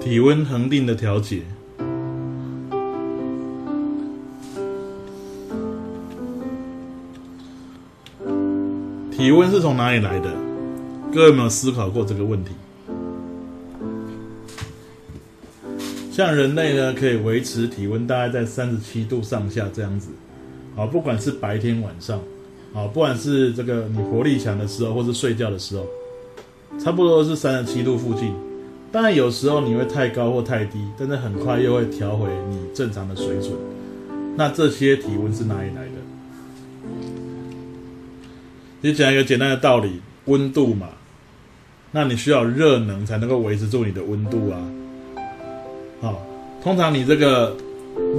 体温恒定的调节。体温是从哪里来的？各位有没有思考过这个问题？像人类呢，可以维持体温大概在三十七度上下这样子，啊，不管是白天晚上，啊，不管是这个你活力强的时候，或是睡觉的时候，差不多是三十七度附近。当然有时候你会太高或太低，但是很快又会调回你正常的水准。那这些体温是哪里来的？你讲一个简单的道理，温度嘛，那你需要热能才能够维持住你的温度啊。好，通常你这个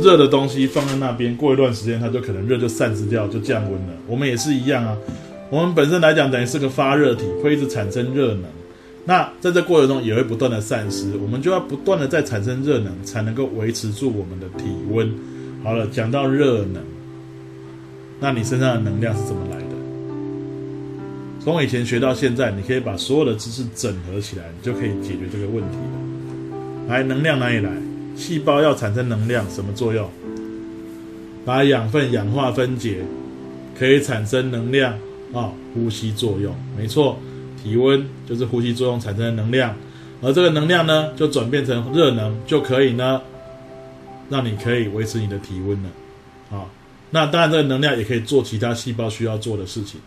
热的东西放在那边，过一段时间它就可能热就散失掉，就降温了。我们也是一样啊，我们本身来讲等于是个发热体，会一直产生热能。那在这过程中也会不断的散失，我们就要不断的再产生热能，才能够维持住我们的体温。好了，讲到热能，那你身上的能量是怎么来的？从以前学到现在，你可以把所有的知识整合起来，你就可以解决这个问题了。来，能量哪里来？细胞要产生能量，什么作用？把养分氧化分解，可以产生能量啊、哦，呼吸作用，没错。体温就是呼吸作用产生的能量，而这个能量呢，就转变成热能，就可以呢，让你可以维持你的体温了。啊，那当然这个能量也可以做其他细胞需要做的事情。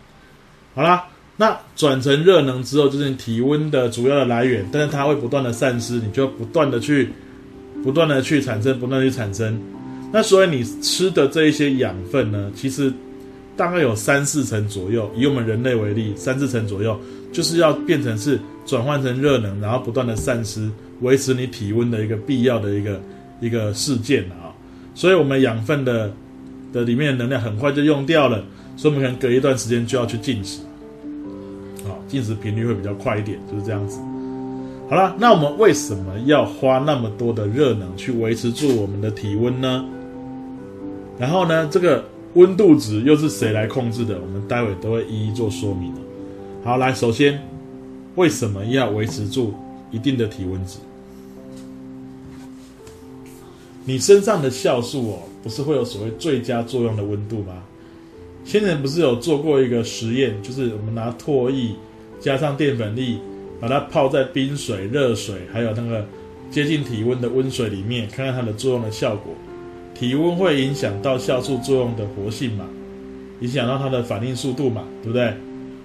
好啦，那转成热能之后，就是你体温的主要的来源，但是它会不断的散失，你就要不断的去，不断的去产生，不断的去产生。那所以你吃的这一些养分呢，其实大概有三四成左右，以我们人类为例，三四成左右。就是要变成是转换成热能，然后不断的散失，维持你体温的一个必要的一个一个事件啊。所以，我们养分的的里面的能量很快就用掉了，所以我们可能隔一段时间就要去进食，好，进食频率会比较快一点，就是这样子。好了，那我们为什么要花那么多的热能去维持住我们的体温呢？然后呢，这个温度值又是谁来控制的？我们待会都会一一做说明。好，来，首先，为什么要维持住一定的体温值？你身上的酵素哦，不是会有所谓最佳作用的温度吗？先前不是有做过一个实验，就是我们拿唾液加上淀粉粒，把它泡在冰水、热水，还有那个接近体温的温水里面，看看它的作用的效果。体温会影响到酵素作用的活性嘛？影响到它的反应速度嘛？对不对？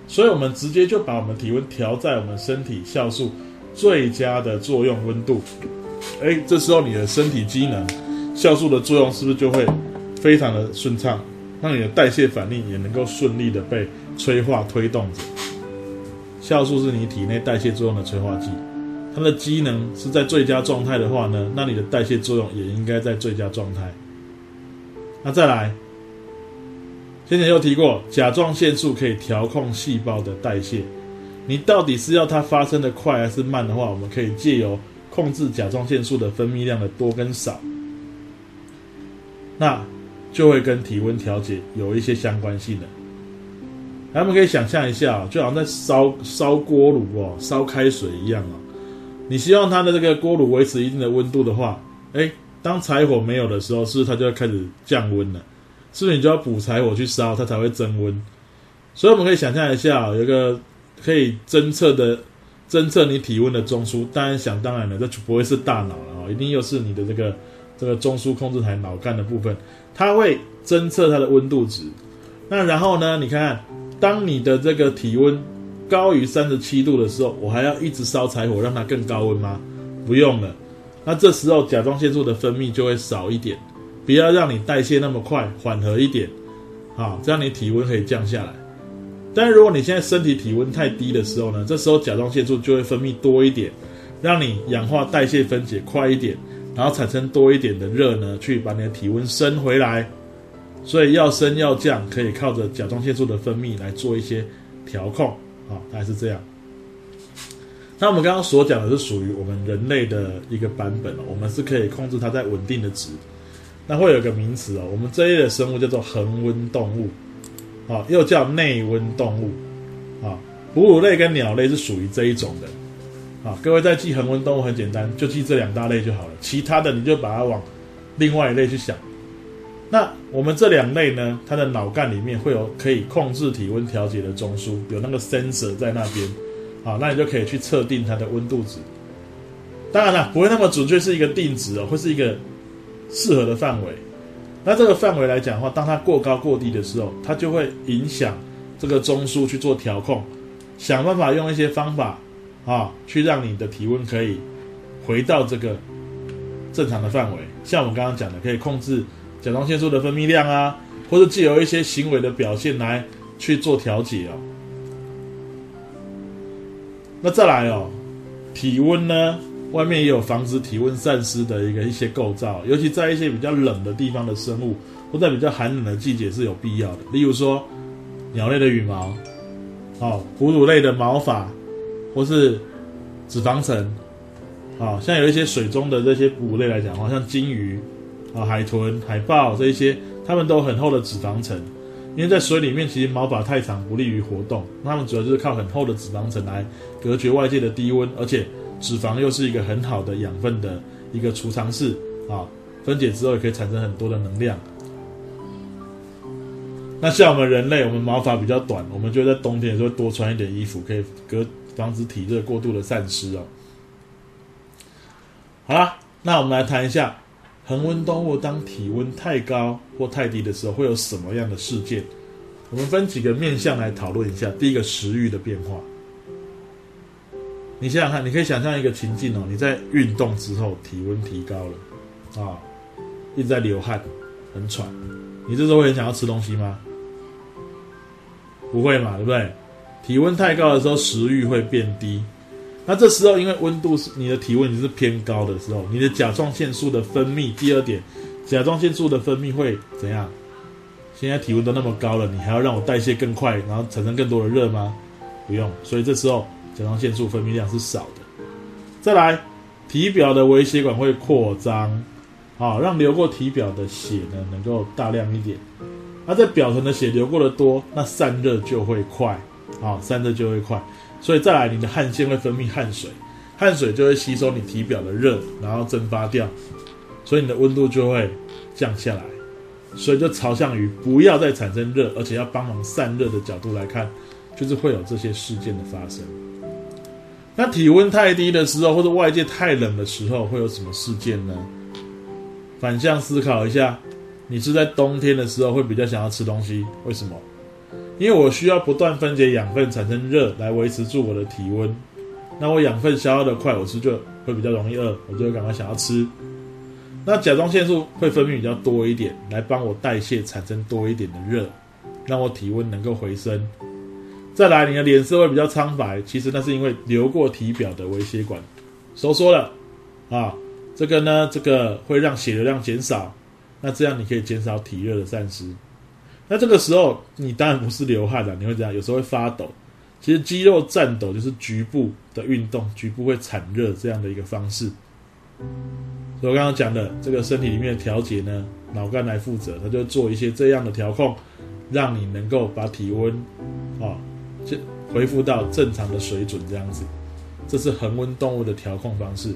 所以，我们直接就把我们体温调在我们身体酵素最佳的作用温度。哎，这时候你的身体机能，酵素的作用是不是就会非常的顺畅？让你的代谢反应也能够顺利的被催化推动着。酵素是你体内代谢作用的催化剂，它的机能是在最佳状态的话呢，那你的代谢作用也应该在最佳状态。那再来。先前又提过，甲状腺素可以调控细胞的代谢。你到底是要它发生的快还是慢的话，我们可以借由控制甲状腺素的分泌量的多跟少，那就会跟体温调节有一些相关性的。咱们可以想象一下，就好像在烧烧锅炉哦，烧开水一样哦。你希望它的这个锅炉维持一定的温度的话，诶，当柴火没有的时候，是不是它就要开始降温了？是不是你就要补柴火去烧，它才会增温？所以我们可以想象一下，有一个可以侦测的侦测你体温的中枢。当然想当然了，这就不会是大脑了啊，一定又是你的这个这个中枢控制台脑干的部分，它会侦测它的温度值。那然后呢，你看，当你的这个体温高于三十七度的时候，我还要一直烧柴火让它更高温吗？不用了。那这时候甲状腺素的分泌就会少一点。不要让你代谢那么快，缓和一点，好，这样你体温可以降下来。但如果你现在身体体温太低的时候呢，这时候甲状腺素就会分泌多一点，让你氧化代谢分解快一点，然后产生多一点的热呢，去把你的体温升回来。所以要升要降，可以靠着甲状腺素的分泌来做一些调控，好，大概是这样。那我们刚刚所讲的是属于我们人类的一个版本哦，我们是可以控制它在稳定的值。那会有个名词哦，我们这一类的生物叫做恒温动物，啊，又叫内温动物，啊，哺乳类跟鸟类是属于这一种的。好，各位在记恒温动物很简单，就记这两大类就好了，其他的你就把它往另外一类去想。那我们这两类呢，它的脑干里面会有可以控制体温调节的中枢，有那个 sensor 在那边，好，那你就可以去测定它的温度值。当然了，不会那么准确，是一个定值哦，会是一个适合的范围。那这个范围来讲的话，当它过高过低的时候，它就会影响这个中枢去做调控，想办法用一些方法啊，去让你的体温可以回到这个正常的范围。像我们刚刚讲的，可以控制。甲状腺素的分泌量啊，或者借由一些行为的表现来去做调节哦。那再来哦，体温呢，外面也有防止体温散失的一个一些构造，尤其在一些比较冷的地方的生物，或在比较寒冷的季节是有必要的。例如说，鸟类的羽毛，哦，哺乳类的毛发，或是脂肪层，啊、哦，像有一些水中的这些哺乳类来讲，好像鲸鱼。啊，海豚、海豹这一些，它们都有很厚的脂肪层，因为在水里面，其实毛发太长不利于活动，它们主要就是靠很厚的脂肪层来隔绝外界的低温，而且脂肪又是一个很好的养分的一个储藏室啊，分解之后也可以产生很多的能量。那像我们人类，我们毛发比较短，我们就在冬天的时候多穿一点衣服，可以隔防止体热过度的散失哦。好啦，那我们来谈一下。恒温动物当体温太高或太低的时候，会有什么样的事件？我们分几个面向来讨论一下。第一个，食欲的变化。你想想看，你可以想象一个情境哦，你在运动之后体温提高了，啊，一直在流汗，很喘，你这时候会很想要吃东西吗？不会嘛，对不对？体温太高的时候，食欲会变低。那这时候，因为温度是你的体温已经是偏高的时候，你的甲状腺素的分泌，第二点，甲状腺素的分泌会怎样？现在体温都那么高了，你还要让我代谢更快，然后产生更多的热吗？不用，所以这时候甲状腺素分泌量是少的。再来，体表的微血管会扩张，好，让流过体表的血呢能够大量一点。那在表层的血流过的多，那散热就会快，好，散热就会快。所以再来，你的汗腺会分泌汗水，汗水就会吸收你体表的热，然后蒸发掉，所以你的温度就会降下来。所以就朝向于不要再产生热，而且要帮忙散热的角度来看，就是会有这些事件的发生。那体温太低的时候，或者外界太冷的时候，会有什么事件呢？反向思考一下，你是在冬天的时候会比较想要吃东西，为什么？因为我需要不断分解养分产生热来维持住我的体温，那我养分消耗的快，我是就会比较容易饿，我就会赶快想要吃。那甲状腺素会分泌比较多一点，来帮我代谢产生多一点的热，让我体温能够回升。再来，你的脸色会比较苍白，其实那是因为流过体表的微血管收缩了啊。这个呢，这个会让血流量减少，那这样你可以减少体热的散失。那这个时候，你当然不是流汗了，你会这样，有时候会发抖。其实肌肉颤抖就是局部的运动，局部会产热这样的一个方式。所以我刚刚讲的这个身体里面的调节呢，脑干来负责，它就做一些这样的调控，让你能够把体温啊，就恢复到正常的水准这样子。这是恒温动物的调控方式。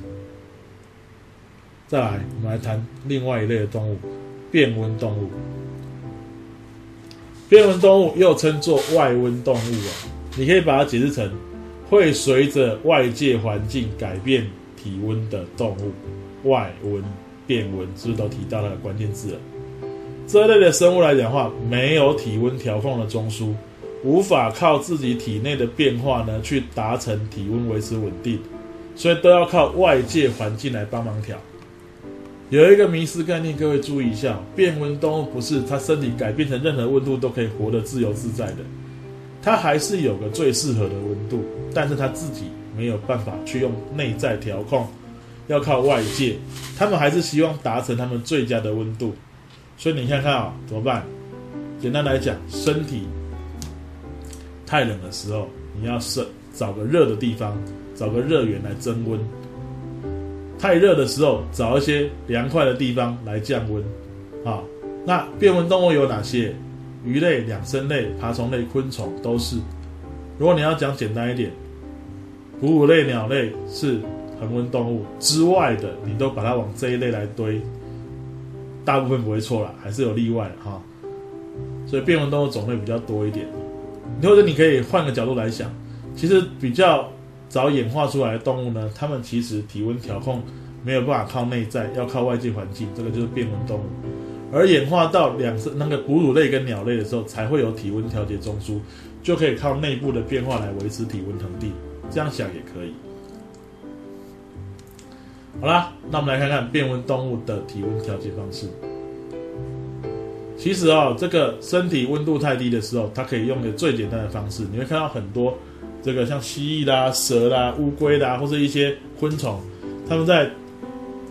再来，我们来谈另外一类的动物——变温动物。变温动物又称作外温动物哦，你可以把它解释成会随着外界环境改变体温的动物。外温、变温，是不是都提到了关键字了？这类的生物来讲的话，没有体温调控的中枢，无法靠自己体内的变化呢去达成体温维持稳定，所以都要靠外界环境来帮忙调。有一个迷失概念，各位注意一下：变温动物不是它身体改变成任何温度都可以活得自由自在的，它还是有个最适合的温度，但是它自己没有办法去用内在调控，要靠外界，他们还是希望达成他们最佳的温度。所以你看看啊、哦，怎么办？简单来讲，身体太冷的时候，你要设找个热的地方，找个热源来增温。太热的时候，找一些凉快的地方来降温。啊，那变温动物有哪些？鱼类、两生类、爬虫类、昆虫都是。如果你要讲简单一点，哺乳类、鸟类是恒温动物之外的，你都把它往这一类来堆，大部分不会错了，还是有例外哈。所以变温动物种类比较多一点，或者你可以换个角度来想，其实比较早演化出来的动物呢，它们其实体温调控没有办法靠内在，要靠外界环境，这个就是变温动物。而演化到两次那个哺乳类跟鸟类的时候，才会有体温调节中枢，就可以靠内部的变化来维持体温恒定。这样想也可以。好啦，那我们来看看变温动物的体温调节方式。其实哦，这个身体温度太低的时候，它可以用的最简单的方式，你会看到很多这个像蜥蜴啦、蛇啦、乌龟啦，或者一些昆虫，它们在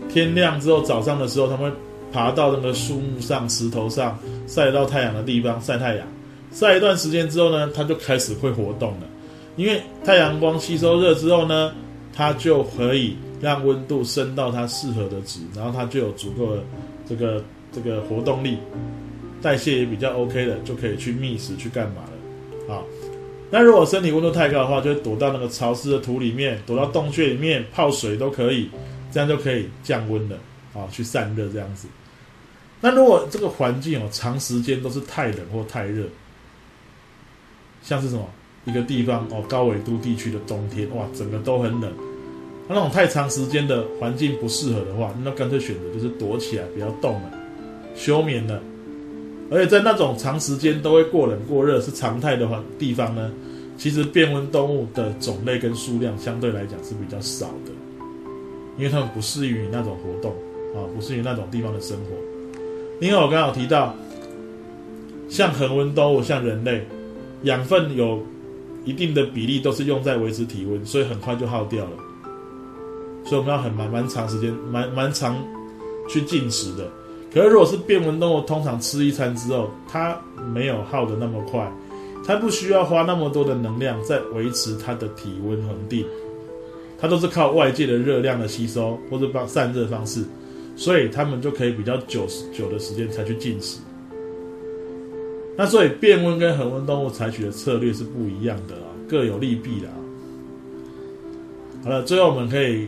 天亮之后早上的时候，它们会爬到那个树木上、石头上，晒到太阳的地方晒太阳。晒一段时间之后呢，它就开始会活动了，因为太阳光吸收热之后呢，它就可以让温度升到它适合的值，然后它就有足够的这个这个活动力。代谢也比较 OK 的，就可以去觅食去干嘛了。好，那如果身体温度太高的话，就会躲到那个潮湿的土里面，躲到洞穴里面泡水都可以，这样就可以降温了。啊，去散热这样子。那如果这个环境哦，长时间都是太冷或太热，像是什么一个地方哦，高纬度地区的冬天，哇，整个都很冷。那那种太长时间的环境不适合的话，那干脆选择就是躲起来，不要动了，休眠了。而且在那种长时间都会过冷过热是常态的话地方呢，其实变温动物的种类跟数量相对来讲是比较少的，因为它们不适于那种活动啊，不适于那种地方的生活。另外我刚刚提到，像恒温动物，像人类，养分有一定的比例都是用在维持体温，所以很快就耗掉了。所以我们要很蛮蛮长时间，蛮蛮长去进食的。可是，如果是变温动物，通常吃一餐之后，它没有耗得那么快，它不需要花那么多的能量在维持它的体温恒定，它都是靠外界的热量的吸收或者帮散热方式，所以它们就可以比较久久的时间才去进食。那所以变温跟恒温动物采取的策略是不一样的啊，各有利弊的啊。好了，最后我们可以。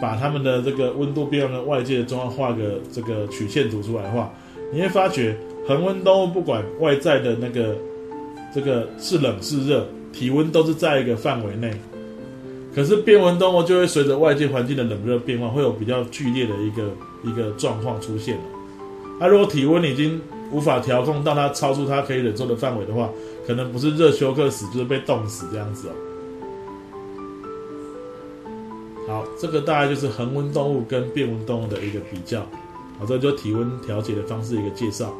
把它们的这个温度变化跟外界的状况画个这个曲线图出来的话，你会发觉恒温动物不管外在的那个这个是冷是热，体温都是在一个范围内。可是变温动物就会随着外界环境的冷热变化，会有比较剧烈的一个一个状况出现了。那、如果体温已经无法调控到它超出它可以忍受的范围的话，可能不是热休克死，就是被冻死这样子哦。好，这个大概就是恒温动物跟变温动物的一个比较。好，这就体温调节的方式一个介绍。